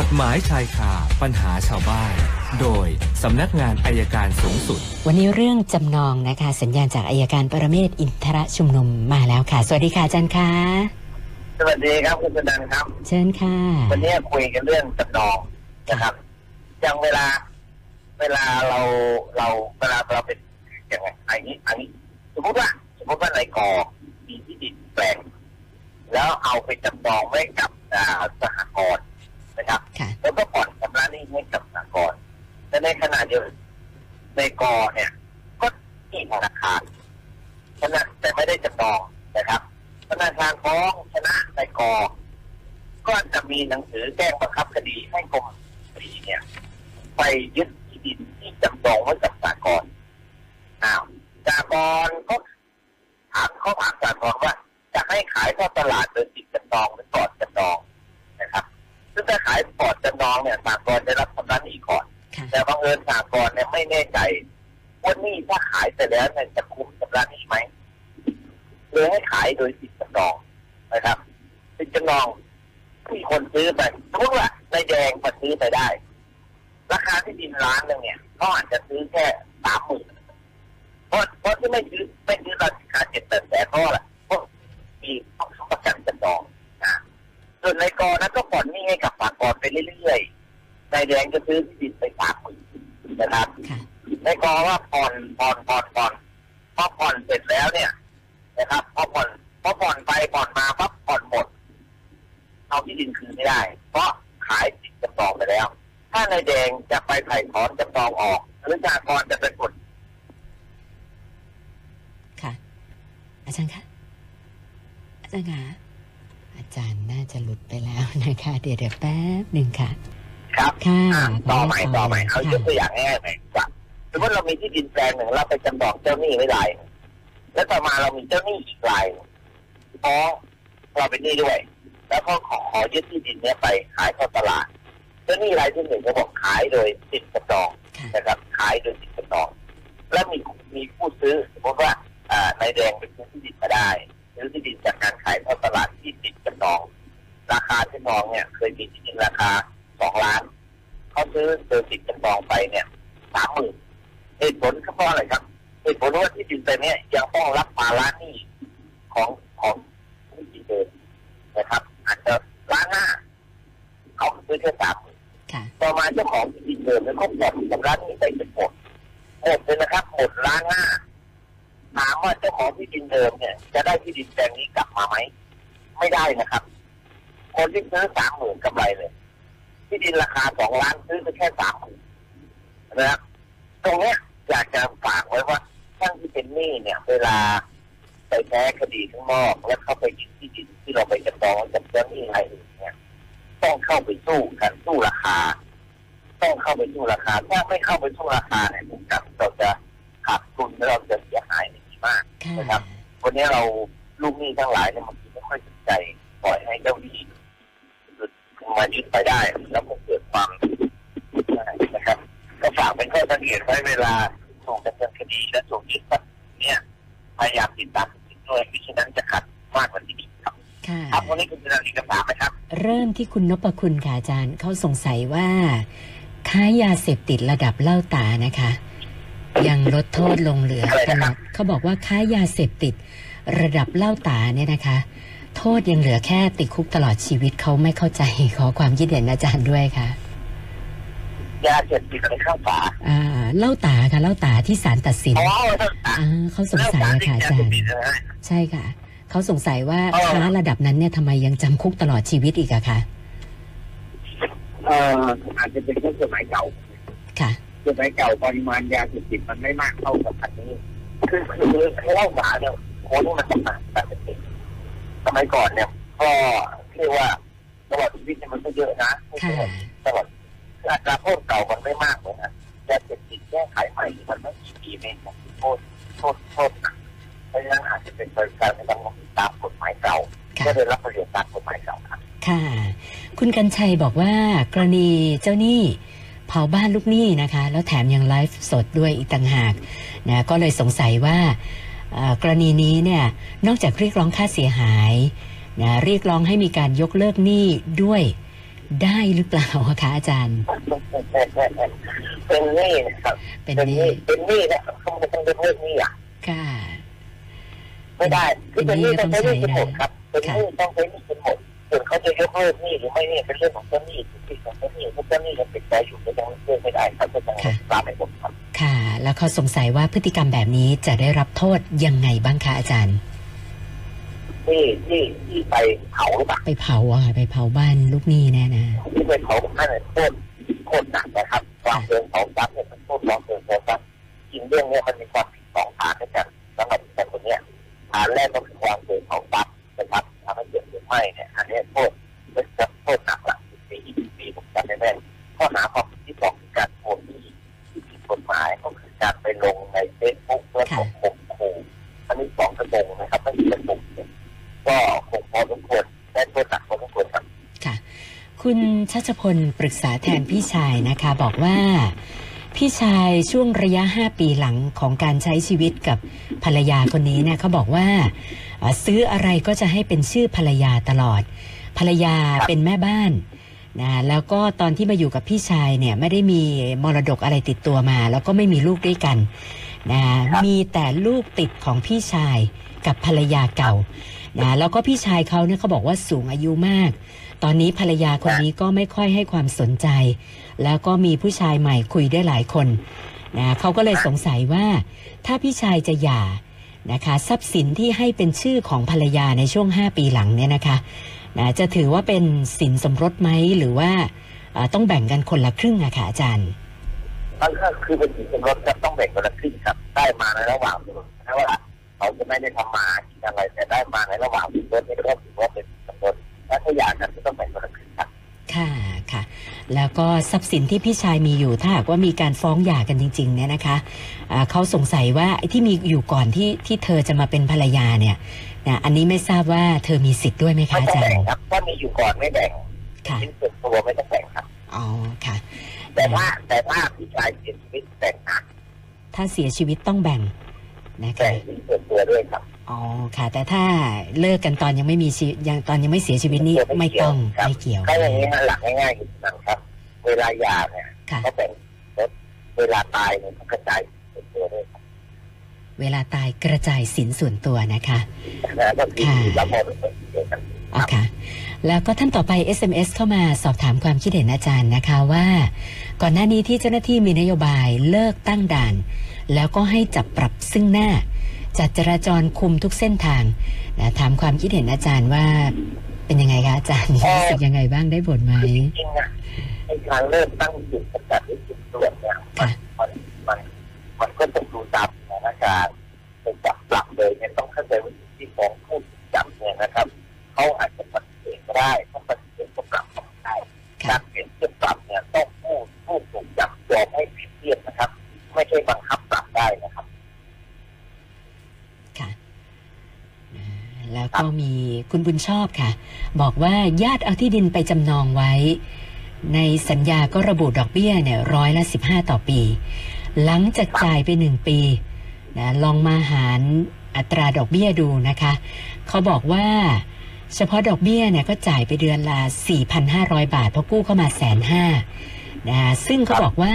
กฎหมายชายคาปัญหาชาวบ้าน โดยสำนักงานอายการสูงสุด วันนี้เรื่องจำนองนะคะ สัญญาณจากอายการปรเมศวร์อินทรชุมนุมมาแล้วค่ะ สวัสดีค่ะอาจารย์คะสวัสดีครับคุณสนันครับ เชิญค่ะ วันนี้คุยกันเรื่องจำนองนะครับ อย่างเวลา เวลาเราเราเวลาเราเป็นอย่างไงอันนี้อันนี้ สมมติว่า สมมติว่าในกอมีที่ดินแปลงแล้วเอาไปจำนองไว้กับอ่าสหกร กอเนี่ย ก็ที่ธนาคารชนะแต่ไม่ได้จำนองนะครับธนาคารฟ้องชนะในกอก็จะมีหนังสือแจ้งบังคับคดีให้กรมคดีเนี่ย ไปยึดที่ดินที่จำนองไว้กับสากลอ้าวสากลก็ถามเขาถามสากลว่า จะให้ขายทอดตลาดโดยติดจำนองหรือปลอดจำนองนะครับซึ่งถ้าขายปลอดจำนองเนี่ยสากลได้รับชำระหนี้ก่อนค่ะแต่บังเอิญสากลเนี่ยไม่แน่ใจว่าหนี่ ถ้าขายไปแล้วเนี่ยจะคุ้มชำระหนี้ไหมเลยให้ขายโดยติดจำนองนะครับติดจำนองที่คนซื้อไปสมมติว่านายแดงมาซื้อไปได้ ราคาที่ดินล้านหนึงเนี่ยเขาอาจจะซื้อแค่สามหมื่นเพราะเพราะที่ไม่ซื้อไม่ซื้อราคาเจ็ดแปดแสนเพราะอะไรเพราะมีต้องประกันจำนองนะส่วนในกอนั้นก็ผ่อนนี้ให้กับสากลไปเรื่อยๆนายแดงจะซื้อที่ดินไปสามหมื่นนะครับ ในกอว่าผ่อนผ่อนผ่อนผ่อนพอผ่อนเสร็จแล้วเนี่ยนะครับพอผ่อนพอผ่อนไปผ่อนมาปั๊บผ่อนหมดเอาที่ดินคืนไม่ได้ เพราะขายติดจำนองไปแล้ว ถ้านายแดงจะไปไถ่ถอนจำนองออกหรือสากรณ์จะไปกดค่ะ อาจารย์คะอาจารย์คะอาจารย์น่าจะหลุดไปแล้วนะคะ เดี๋ยวเดี๋ยวแป๊บหนึ่งค่ะ ครับค่ะอะต่อใหม่ต่อใหม่เอายกตัวค่ะอย่างง่ายๆหน่อยดีกว่า สมมติเรามีที่ดินแปลงหนึ่งเราไปจำนองเจ้าหนี้ไว้รายหนึ่งแล้วต่อมาเรามีเจ้าหนี้อีกรายหนึ่งฟ้องเราเป็นหนี้ด้วย แล้วก็ขอขอยึดที่ดินเนี้ยไปขายเข้าตลาด เจ้าหนี้รายที่หนึ่งก็บอกขายโดยติดจำนองค่ะนะครับ ขายโดยติดจำนอง และมีมีผู้ซื้อสมมติว่าอ่านายแดงเป็นซื้อที่ดินมาได้ซื้อที่ดินจากการขายเข้าตลาดที่ติดจำนอง ราคาที่นองเนี่ยเคยมีที่ดินราคาสองล้านเขาซื้อโดยติดจำนองไปเนี่ยสามหมื่น เหตุผลก็เพราะอะไรครับเหตุผลว่าที่ดินไปเนี่ยยังต้องรับภาระหนี้ของของที่ดินเดิมนะครับอาจจะล้านห้าเขาซื้อแค่สามหมื่นค่ะต่อมาเจ้าของที่ดินเดิมเนี่ยเขาผ่อนชำระหนี้ไปจนหมดหมดเลยนะครับหมดล้านห้าถามว่าเจ้าของที่ดินเดิมเนี่ย จะได้ที่ดินแปลงนี้กลับมาไหมไม่ได้นะครับ คนที่ซื้อสามหมื่นกำไรเลย ที่ดินราคาสองล้านซื้อไปแค่สามหมื่นนะครับ ตรงเนี้ยอยากจะฝากไว้ว่าท่านที่เป็นหนี้เนี่ย เวลาไปแพ้คดีข้างนอกแล้วเข้าไปยึดที่ดินที่เราไปจำนองกับเจ้าหนี้รายอื่นเนี่ยต้องเข้าไปสู้กันสู้ราคา ต้องเข้าไปสู้ราคา ถ้าไม่เข้าไปสู้ราคาเนี่ยผมกับเราจะขาดทุนและเราจะเสียหายในที่มากค่ะนะครับ วันนี้เราลูกหนี้ทั้งหลายเนี่ยมันไม่ค่อยสนใจ ปล่อยให้เจ้าหนี้มายึดไปได้แล้วก็เกิดความได้นะครับ ก็ ฝากเป็นข้อสังเกตไว้เวลาส่งดำเนินคดีและส่งยึดทรัพย์สินเนี่ยพยายามติดตามด้วยมิฉะนั้นจะขัดมากกว่าที่ดีครับค่ะครับวันนี้คุณจะนำเอกสารไหมครับ เริ่มที่คุณนพคุณค่ะอาจารย์เขาสงสัยว่า ค้ายาเสพติดระดับเหล้าตานะคะ ยังลดโทษลงเหลืออะไรตนะลครัอบดเขาบอกว่าค้ายาเสพติดระดับเหล้าตาเนี่ยนะคะ โทษยังเหลือแค่ติดคุกตลอดชีวิตเขาไม่เข้าใจขอความคิดเห็นอาจารย์ด้วยค่ะ ยาเสพติดอะไรข้างฝาอ่าเหล้าตาค่ะเหล้าตาที่ศาลตัดสินอ๋อเท่าตาอ่าเขาสงสัยแล้วค่ะสารอาที่จารยาเสพย์ติดนะฮะใช่ค่ะ เขาสงสัยว่าอ๋อค้าระดับนั้นเนี่ยทำไมยังจำคุกตลอดชีวิตอีกอะคะเอ่ออาจจะเป็นเพราะสมัยเก่าค่ะสมัยเก่าปริมาณยาเสพติดมันไม่มากเท่ากับปัจจุบันนี้คือคือคือเล่าหมาเนี่ยโค้ดมันต้องมาแต่เป็นเด็กสมัยก่อนเนี่ย ก็เรียกว่าตลอดชีวิตเนี่ยมันก็เยอะนะไม่ใช่ค่ะตลอดคื ออัตราโทษเก่ามันไม่มากเลยนะยาเสพติดแก้ไขใหม่มันไม่กี่ปีเองนะโทษโทษโทษหนักเพราะฉะนั้นอาจจะเป็นการกระทำตามกฎหมายเก่าค่ะก็ได้รับประโยชน์ตามกฎหมายเก่าครับค่ะ คุณกัญชัยบอกว่ากรณีเจ้าหนี้เผาบ้านลูกหนี้นะคะ แล้วแถมยังไลฟ์สดด้วยอีกต่างหากนะก็เลยสงสัยว่าเอ่อกรณีนี้เนี่ยนอกจากเรียกร้องค่าเสียหายนะเรียกร้องให้มีการยกเลิกหนี้ด้วย ได้หรือเปล่าอะคะอาจารย์ เป็นหนี้นะครับเป็นเป็นหนี่นี้เป็นหนี้นะครับเขาไม่ต้องเป็นเรื่องหนี้อะค่ะไม่ได้คือเป็นหนี้ต้องใช้หนี้จนหมดเป็นหนี้ครับเป็นหนี้ต้องใช้หนี้จนหมดส่วนเขาจะยกเลิกหนี้หรือไม่เนี่ยเป็นเรื่องของเจ้าหนี้ที่ของเจ้าหนี้ถ้าเจ้าหนี้ยังติดใจอยู่ก็ยังเลิกไม่ได้ครับก็ยังตามไม่หมดครับ ค่ะ แล้วเขาสงสัยว่าพฤติกรรมแบบนี้จะได้รับโทษยังไงบ้างคะอาจารย์ ที่ที่ที่ไปเผาหรือเปล่าไปเผาอะค่ะไปเผาบ้านลูกหนี้แน่นะที่ไปเผานั่นน่ะโทษโทษหนักนะครับวางเพลิงเผาทรัพย์เนี่ยมันโทษวางเพลิงเผาทรัพย์จริงเรื่องเนี้ยมันมีความผิดสองฐานด้วยกันสำหรับแต่คนเนี้ยฐานแรกก็คือวางเพลิงเผาทรัพย์นะครับทำให้เกิดหรือไม่เนี่ยอันเนี้ยโทษเป็นจะโทษหนักหลักสิบปียี่สิบปีผมจำได้แม่นข้อหาความผิดที่สองคือการโอนหนี้ที่ผิดกฎหมายก็คือการไปลงในเฟซบุ๊กเพื่อข่มขู่อันนี้สองกระทงนะครับไม่มีกระทงเนี่ยก็คงพอสมควรได้โทษหนักพอสมควรครับ คุณชัชพลปรึกษาแทนพี่ชายนะคะ บอกว่าพี่ชายช่วงระยะ 5 ปีหลังของการใช้ชีวิตกับภรรยาคนนี้เนี่ยเขาบอกว่า ซื้ออะไรก็จะให้เป็นชื่อภรรยาตลอด ภรรยาเป็นแม่บ้านนะแล้วก็ตอนที่มาอยู่กับพี่ชายเนี่ยไม่ได้มีมรดกอะไรติดตัวมา แล้วก็ไม่มีลูกด้วยกันนะมีแต่ลูกติดของพี่ชายกับภรรยาเก่า นะแล้วก็พี่ชายเขาเนี่ยเขาบอกว่าสูงอายุมาก ตอนนี้ภรรยาคนนี้ก็ไม่ค่อยให้ความสนใจ แล้วก็มีผู้ชายใหม่คุยได้หลายคนนะเขาก็เลยสงสัยว่าถ้าพี่ชายจะหย่านะคะทรัพย์สินที่ให้เป็นชื่อของภรรยาในช่วง 5 ปีหลังเนี่ยนะคะนะจะถือว่าเป็นสินสมรสไหมหรือว่าต้องแบ่งกันคนละครึ่งอะค่ะอาจารย์มันก็คือเป็นสินสมรสครับต้องแบ่งคนละครึ่งครับได้มาในระหว่างเพราะว่า เขาจะไม่ได้ทำมากินอะไรแต่ได้มาในระหว่างสินสมรสนี่ก็ถือว่าเป็นสินสมรสและถ้าหย่ากันก็ต้องแบ่งคนละครึ่งครับค่ะค่ะ แล้วก็ทรัพย์สินที่พี่ชายมีอยู่ถ้าหากว่ามีการฟ้องหย่ากันจริงๆเนี่ยนะคะอ่าเขาสงสัยว่าไอ้ที่มีอยู่ก่อนที่ที่เธอจะมาเป็นภรรยาเนี่ยนะอันนี้ไม่ทราบว่าเธอมีสิทธิ์ด้วยไหมคะไม่อาต้องจารแบ่งย์ครับถ้ามีอยู่ก่อนไม่แบ่งค่ะชิ้นส่วนตัวไม่ต้องแบ่งครับอ๋อค่ะ แต่ถ้าแต่ถ้าพี่ชายเสียชีวิตแบ่งนะถ้าเสียชีวิตต้องแบ่ง นะแบ่คะงชิ้นส่วนตัวด้วยครับอ๋อค่ะ แต่ถ้าเลิกกันตอนยังไม่มีชีวิตยังตอนยังไม่เสียชีวิตนี่ไม่ต้องไม่เกี่ยวก็อย่างนี้ฮะหลักง่ายๆคือนะครับ เวลาหย่าเนี่ยค่ะ ก็แบ่งเวลาตายเนี่ยก็กระจายส่วนตัวด้วยครับเวลาตายกระจายสินส่วนตัวนะคะ นะก็คือรับมรดกเดียวกัน อ๋อค่ะ แล้วก็ท่านต่อไป SMS เข้ามาสอบถามความคิดเห็นอาจารย์นะคะว่า ก่อนหน้านี้ที่เจ้าหน้าที่มีนโยบายเลิกตั้งด่าน แล้วก็ให้จับปรับซึ่งหน้า จัดจราจรคุมทุกเส้นทางนะถามความคิดเห็นอาจารย์ว่าเป็นยังไงคะอาจารย์รู้สึกยังไงบ้างได้ผลไหมจริงๆนะไอ้การเริ่มตั้งจุดสกัดหรือจุดตรวจเนี่ยค่ะมันมันมันก็ต้องดูตามสถานการณ์เป็นจับปรับเลยเนี่ยต้องเข้าใจว่าสิ่งที่ของผู้ถูกจับเนี่ยนะครับเขาอาจจะปฏิเสธก็ได้ถ้าปฏิเสธก็ปรับก็ไม่ได้ค่ะการเปลี่ยนเครื่องปรับเนี่ยต้องผู้ผู้ถูกจับยอมให้เปรียบเทียบนะครับ ไม่ใช่บังคับปรับได้นะครับ ค่ะ แล้วก็มีคุณบุญชอบค่ะ บอกว่าญาติเอาที่ดินไปจำนองไว้ ในสัญญาก็ระบุดอกเบี้ยเนี่ยร้อยละสิบห้าต่อปี หลังจากจ่ายไปหนึ่งปีนะลองมาหารอัตราดอกเบี้ยดูนะคะ เขาบอกว่าเฉพาะดอกเบี้ยเนี่ยก็จ่ายไปเดือนละ 4,500 บาท เพราะกู้เข้ามาแสนห้านะซึ่งเขาบอกว่า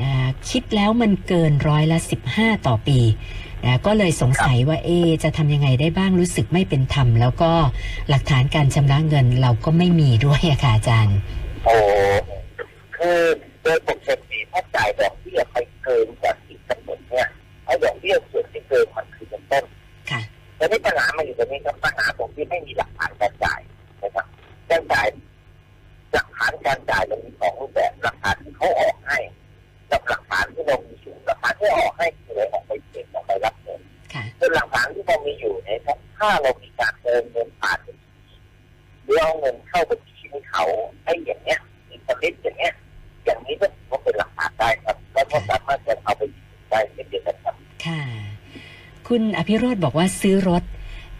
นะคิดแล้วมันเกินร้อยละ 15 ต่อปี นะก็เลยสงสัยว่าเอะจะทำยังไงได้บ้างรู้สึกไม่เป็นธรรม แล้วก็หลักฐานการชำระเงินเราก็ไม่มีด้วยอะค่ะอาจารย์ โอ้คือโดยปกติถ้าจ่ายดอกเบี้ยไปเกินกว่าที่กำหนดเนี่ยไอ้ดอกเบี้ยส่วนที่เกินมันคือเป็นต้นค่ะแต่ที่ปัญหา หลักฐานที่เรามีอยู่เนี่ยครับถ้าเรามีการโอนเงินผ่านบัญชีหรือเอาเงินเข้าบัญชีให้เขาไอ้อย่างเนี้ยอีกชนิดอย่างเนี้ย อย่างนี้ก็ถือว่าเป็นหลักฐานได้ครับแล้วก็สามารถจะเอาไปได้เช่นเดียวกันครับค่ะ คุณอภิโรธบอกว่าซื้อรถ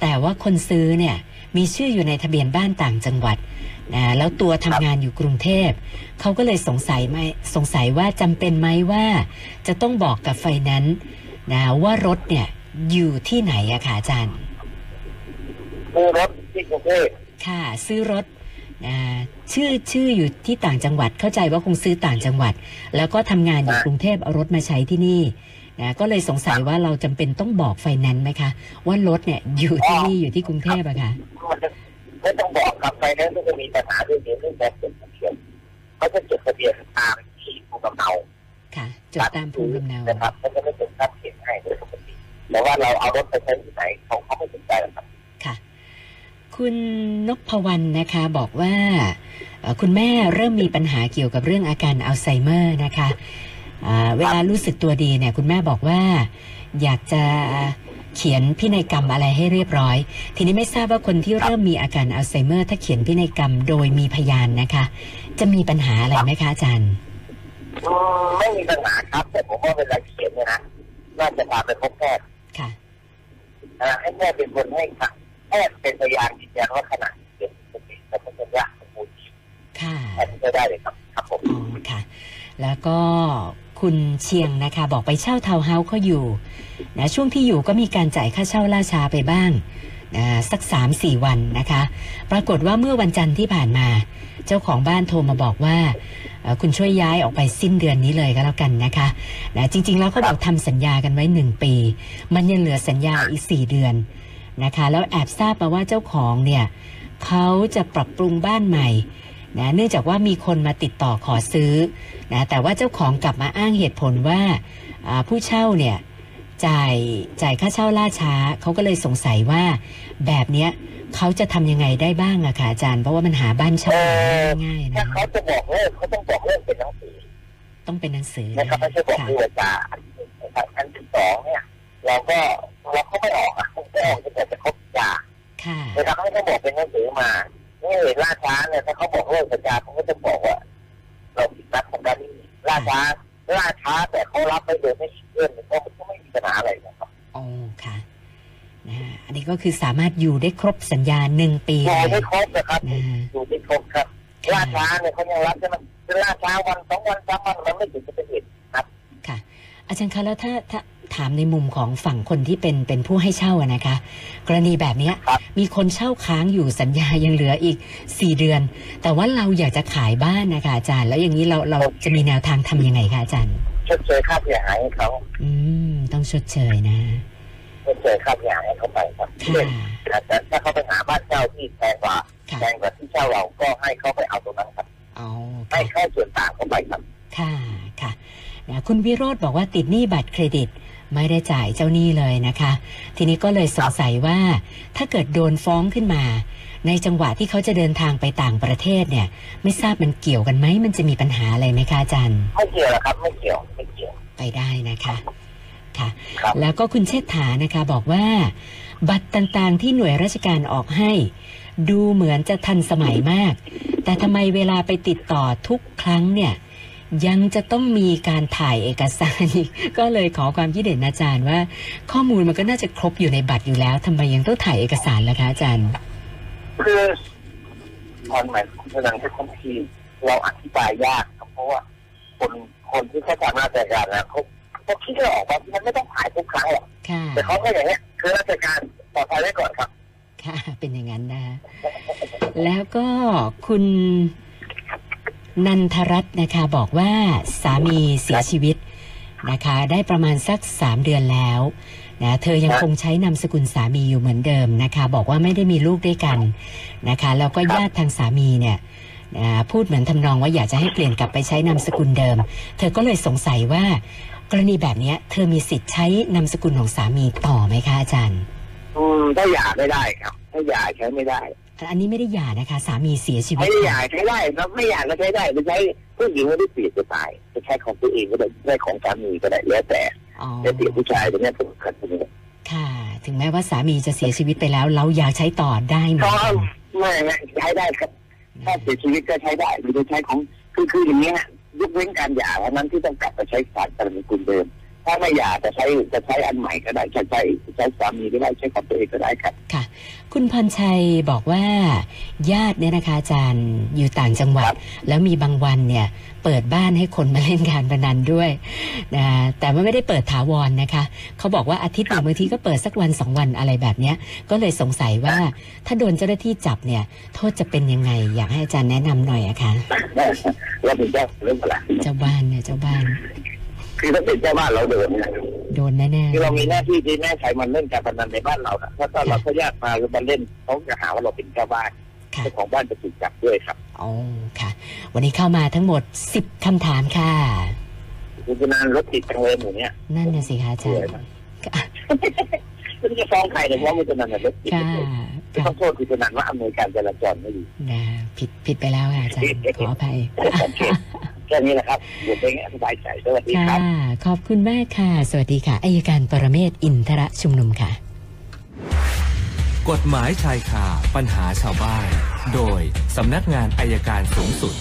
แต่ว่าคนซื้อเนี่ย มีชื่ออยู่ในทะเบียนบ้านต่างจังหวัดนะแล้วตัวทำงานอยู่กรุงเทพเขาก็เลยสงสัยไหมสงสัยว่าจำเป็นไหมว่า จะต้องบอกกับไฟนนซ์นะว่ารถเนี่ย อยู่ที่ไหนอะค่ะอาจารย์ซื้อรถที่กรุงเทพค่ะ ซื้อรถอ่าชื่อชื่ออยู่ที่ต่างจังหวัดเข้าใจว่าคงซื้อต่างจังหวัด แล้วก็ทำงานอยู่กรุงเทพเอารถมาใช้ที่นี่นะก็เลยสงสัยว่าเราจำเป็นต้องบอกไฟแนนซ์ไหมคะว่ารถเนี่ยอยู่ที่นี่อยู่ที่กรุงเทพอะค่ะมันจะไม่ต้องบอกครับไฟแนนซ์ก็จะมีปัญหาเรื่องนี้เรื่องการจดทะเบียนเขาจะจดทะเบียนตามที่ภูมิลำเนาค่ะจดตามภูมิลำเนานะครับเขาจะไม่จ แต่ว่าเราเอารถไปใช้ที่ไหนเขาเขาไม่สนใจหรอกครับค่ะ คุณนพวรรณนะคะ บอกว่าเอ่อคุณแม่เริ่มมีปัญหาเกี่ยวกับเรื่องอาการอัลไซเมอร์นะคะอ่าเวลารู้สึกตัวดีเนี่ย คุณแม่บอกว่า อยากจะเขียนพินัยกรรมอะไรให้เรียบร้อย ทีนี้ไม่ทราบว่าคนที่เริ่มมีอาการอัลไซเมอร์ ถ้าเขียนพินัยกรรมโดยมีพยานนะคะ จะมีปัญหาอะไรไหมคะอาจารย์อืมไม่มีปัญหาครับแต่ผมว่าเวลาเขียนเนี่ยนะน่าจะพาไปพบแพทย์ ค่ะ นะให้แพทย์เป็นคนให้ค่ะแพทย์เป็นพยานยืนยันว่าขณะเขียนสติสัมปชัญญะสมบูรณ์ ค่ะ อันนี้ก็ได้เลยครับครับผม อ๋อค่ะ แล้วก็ คุณเชียงนะคะ บอกไปเช่าทาวน์เฮาส์เขาอยู่นะช่วงที่อยู่ก็มีการจ่ายค่าเช่าล่าช้าไปบ้างนะสักสามสี่วันนะคะ ปรากฏว่าเมื่อวันจันทร์ที่ผ่านมา เจ้าของบ้านโทรมาบอกว่าคุณช่วยย้ายออกไปสิ้นเดือนนี้เลยก็แล้วกันนะคะนะจริง ๆ แล้วเขาบอกทำสัญญากันไว้หนึ่งปี มันยังเหลือสัญญาอีกสี่เดือนนะคะ แล้วแอบทราบมาว่าเจ้าของเนี่ยเขาจะปรับปรุงบ้านใหม่ นะเนื่องจากว่ามีคนมาติดต่อขอซื้อนะแต่ว่าเจ้าของกลับมาอ้างเหตุผลว่าอ่าผู้เช่าเนี่ยจ่ายจ่ายค่าเช่าล่าช้าเขาก็เลยสงสัยว่าแบบเนี้ยเขาจะทำยังไงได้บ้างอะค่ะอาจารย์เพราะว่ามันหาบ้านเช่าหาไม่ง่ายๆถ้านะเขาจะบอกเลิกเขาต้องบอกเลิกเป็นหนังสือ ต้องเป็นหนังสือนะครับไม่ใช่บอกค่ะด้วยวาจาอันที่หนึ่งนะครับอันที่สองเนี่ยเราก็เราเขาไม่ออกอะเขาไม่ออกจะแต่จะครบสัญญาค่ะนะครับให้เขาบอกเป็นหนังสือมา นี่ล่าช้าเนี่ยถ้าเขาบอกเลิกสัญญาเขาก็จะบอกว่า เราผิดนัดสัญญานี้ล่าช้าล่าช้าแต่เขารับไปโดยไม่คิดเรื่องเนี่ยก็ก็ไม่มีปัญหาอะไรนะครับโอ้ค่ะนะอันนี้ก็คือสามารถอยู่ได้ครบสัญญาหนึ่งปีรอเลไม่ยครบนะครับนะอยู่ไม่ครบครับล่าช้าเนี่ยเขายังรับใช่ไหมคือล่าช้าวันสองวันสามวันมันไม่ถึงจะเป็นเหตุครับ ค่ะ อาจารย์คะแล้วถ้าถ้า ถามในมุมของฝั่งคนที่เป็นเป็นผู้ให้เช่าอะนะคะ กรณีแบบเนี้ยครับ มีคนเช่าค้างอยู่สัญญายังเหลืออีกสี่เดือน แต่ว่าเราอยากจะขายบ้านนะคะอาจารย์ แล้วอย่างนี้เราเราจะมีแนวทางทำยังไงคะอาจารย์ ชดเชยค่าเสียหายให้เขาอืม ต้องชดเชยนะ ชดเชยค่าเสียหายให้เขาไปครับค่ะ เช่นแต่ถ้าเขาไปหาบ้านเช่าที่แพงกว่าค่ะแพงกว่าที่เช่าเราก็ให้เขาไปเอาตรงนั้นครับเอาให้ค่ะ ค่าส่วนต่างเขาไปครับ ค่ะ ค่ะนะคุณวิโรธบอกว่าติดหนี้บัตรเครดิต ไม่ได้จ่ายเจ้าหนี้เลยนะคะ ทีนี้ก็เลยสงสัยว่า ถ้าเกิดโดนฟ้องขึ้นมา ในจังหวะที่เขาจะเดินทางไปต่างประเทศเนี่ย ไม่ทราบมันเกี่ยวกันไหมมันจะมีปัญหาอะไรไหมคะอาจารย์ไม่เกี่ยวหรอกครับไม่เกี่ยวไม่เกี่ยวไปได้นะคะค่ะครับแล้วก็คุณเชษฐานะคะบอกว่า บัตรต่างๆที่หน่วยราชการออกให้ ดูเหมือนจะทันสมัยมาก แต่ทำไมเวลาไปติดต่อทุกครั้งเนี่ย ยังจะต้องมีการถ่ายเอกสารอีกก็เลยขอความคิดเห็นอาจารย์ว่า ข้อมูลมันก็น่าจะครบอยู่ในบัตรอยู่แล้วทำไมยังต้องถ่ายเอกสารล่ะคะอาจารย์คือตอนใหม่ของพลังเทคโนโลยีเราอธิบายยากครับเพราะว่าคนคนที่เขาทำราชการนะเขาเขาคิดไม่ออกว่ามันไม่ต้องถ่ายทุกครั้งหรอกค่ะแต่เขาก็อย่างเงี้ยคือราชการปลอดภัยไว้ก่อนครับค่ะเป็นอย่างนั้นนะ แล้วก็คุณ นันทรัตน์นะคะบอกว่าสามีเสียชีวิตนะคะ ได้ประมาณสักสามเดือนแล้วนะเธอยังคงใช้นามสกุลสามีอยู่เหมือนเดิมนะคะ บอกว่าไม่ได้มีลูกด้วยกันนะคะแล้วก็ญาติทางสามีเนี่ยอ่าพูดเหมือนทำนองว่าอยากจะให้เปลี่ยนกลับไปใช้นามสกุลเดิม เธอก็เลยสงสัยว่ากรณีแบบนี้เธอมีสิทธิ์ใช้นามสกุลของสามีต่อไหมคะอาจารย์ อืมถ้าหย่าไม่ได้ครับ ถ้าหย่าใช้ไม่ได้ อันนี้ไม่ได้หย่านะคะ สามีเสียชีวิตไม่ได้หค่ะย่าใช้ได้ครับไม่หย่าก็ใช้ได้จะใช้ผู้หญิงไม่ได้เปลี่ยนจะตายจะใช้ของตัวเองก็ได้ได้ของสามีก็ได้แล้วแต่อ๋อแล้วแต่ผู้ชายตรงนี้ทุกคนตรงนี้ค่ะ ถึงแม้ว่าสามีจะเสียชีวิตไปแล้ว เราอยากใช้ต่อได้เหมือนก็กันไม่ไม่ใช้ได้ครับถ้าเสียชีวิตก็ใช้ได้หรือจะใช้ของคือคืออย่างนี้ยยกเว้นการหย่าเท่านั้นที่ต้องกลับไปใช้สารสารสกุลเดิม ถ้าไม่อยากจะใช้จะใช้อันใหม่ก็ได้จะใช้ใช้สามีก็ได้ใช้ของตัวเองก็ได้ครับค่ะ คุณพรชัยบอกว่าญาติเนี่ยนะคะอาจารย์อยู่ต่างจังหวัคดรับแล้วมีบางวันเนี่ยเปิดบ้านให้คนมาเล่นการพนันด้วยนะแต่ว่าไม่ได้เปิดถาวรนะคะเขาบอกว่าอาทิตย์หนึ่งบางทีก็เปิดสักวันสองวันอะไรแบบเนี้ย ก็เลยสงสัยว่าถ้าโดนเจ้าหน้าที่จับเนี่ย โทษจะเป็นยังไง อยากให้อาจารย์แนะนำหน่อยอะคะเราเป็นเจ้าเรื่องอะไรเจ้าบ้านเนี่ยเจ้าบ้าน คือถ้าเป็นเจ้าบ้านเราโดนเนี่ยโดนแน่ๆคือเรามีหน้าที่ที่แม่ใครมันเล่นการพนันในบ้านเรานะถ้าถ้าเราถ้าญาติมาหรือมาเล่นเขาจะหาว่าเราเป็นเจ้าบ้านค่ะเจ้าของบ้านจะถูกจับด้วยครับอ๋อค่ะ วันนี้เข้ามาทั้งหมด10คำถามค่ะคุณจะนานรถติดจังเลยหมู่เนี้ยนั่นน่ะสิคะอาจารย์คุณจะฟ้องใครเนี่ยเพราะว่าคุณจะนานรถติดค่ะเลยค่ะต้องโทษคุณจะนานว่าอำนวยการจราจรไม่ดีนะผิดผิดไปแล้วค่ะอาจารย์ขออภัยโอเค แค่นี้แหละครับอยู่เป็นสบายใจสวัสดีคค่ะรับ ขอบคุณมากค่ะ สวัสดีค่ะอายการปรเมศวร์อินทรชุมนุมค่ะ กฎหมายชายคาปัญหาชาวบ้าน โดยสำนักงานอายการสูงสุด